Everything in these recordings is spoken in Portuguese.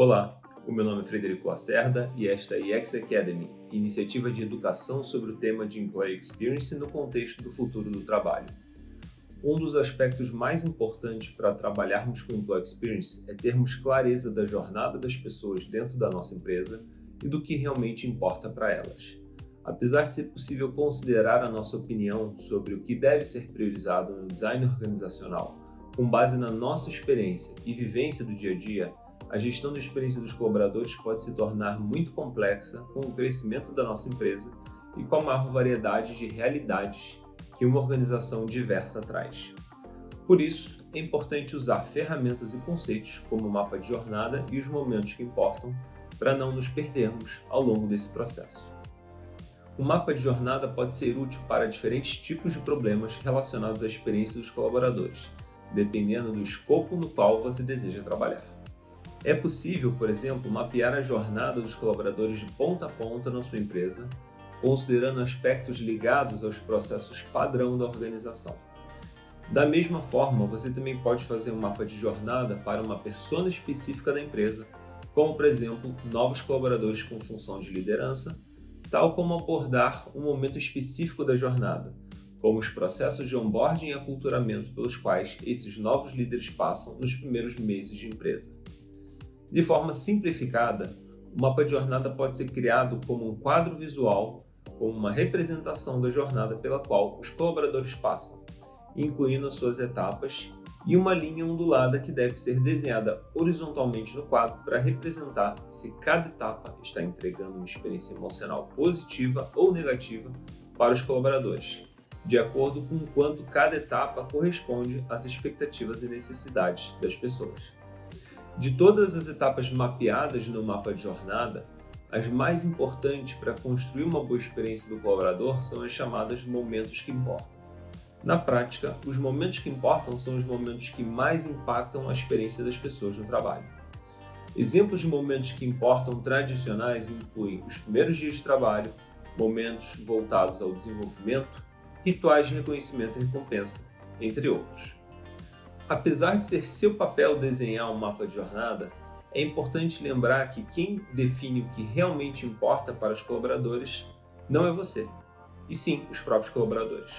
Olá, o meu nome é Frederico Lacerda e esta é a EX Academy, iniciativa de educação sobre o tema de Employee Experience no contexto do futuro do trabalho. Um dos aspectos mais importantes para trabalharmos com Employee Experience é termos clareza da jornada das pessoas dentro da nossa empresa e do que realmente importa para elas. Apesar de ser possível considerar a nossa opinião sobre o que deve ser priorizado no design organizacional com base na nossa experiência e vivência do dia a dia, a gestão da experiência dos colaboradores pode se tornar muito complexa com o crescimento da nossa empresa e com a maior variedade de realidades que uma organização diversa traz. Por isso, é importante usar ferramentas e conceitos como o mapa de jornada e os momentos que importam para não nos perdermos ao longo desse processo. O mapa de jornada pode ser útil para diferentes tipos de problemas relacionados à experiência dos colaboradores, dependendo do escopo no qual você deseja trabalhar. É possível, por exemplo, mapear a jornada dos colaboradores de ponta a ponta na sua empresa, considerando aspectos ligados aos processos padrão da organização. Da mesma forma, você também pode fazer um mapa de jornada para uma persona específica da empresa, como por exemplo, novos colaboradores com função de liderança, tal como abordar um momento específico da jornada, como os processos de onboarding e aculturamento pelos quais esses novos líderes passam nos primeiros meses de empresa. De forma simplificada, o mapa de jornada pode ser criado como um quadro visual, como uma representação da jornada pela qual os colaboradores passam, incluindo suas etapas, e uma linha ondulada que deve ser desenhada horizontalmente no quadro para representar se cada etapa está entregando uma experiência emocional positiva ou negativa para os colaboradores, de acordo com quanto cada etapa corresponde às expectativas e necessidades das pessoas. De todas as etapas mapeadas no mapa de jornada, as mais importantes para construir uma boa experiência do colaborador são as chamadas momentos que importam. Na prática, os momentos que importam são os momentos que mais impactam a experiência das pessoas no trabalho. Exemplos de momentos que importam tradicionais incluem os primeiros dias de trabalho, momentos voltados ao desenvolvimento, rituais de reconhecimento e recompensa, entre outros. Apesar de ser seu papel desenhar um mapa de jornada, é importante lembrar que quem define o que realmente importa para os colaboradores não é você, e sim os próprios colaboradores.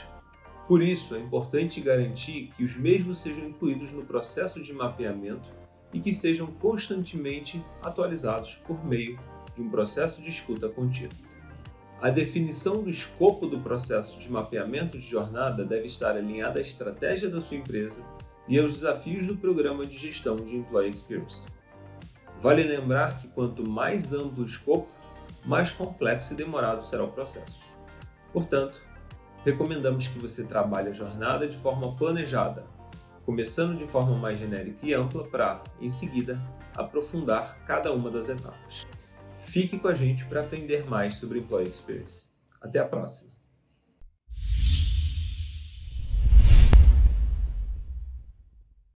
Por isso, é importante garantir que os mesmos sejam incluídos no processo de mapeamento e que sejam constantemente atualizados por meio de um processo de escuta contínua. A definição do escopo do processo de mapeamento de jornada deve estar alinhada à estratégia da sua empresa e aos desafios do programa de gestão de Employee Experience. Vale lembrar que quanto mais amplo o escopo, mais complexo e demorado será o processo. Portanto, recomendamos que você trabalhe a jornada de forma planejada, começando de forma mais genérica e ampla para, em seguida, aprofundar cada uma das etapas. Fique com a gente para aprender mais sobre Employee Experience. Até a próxima!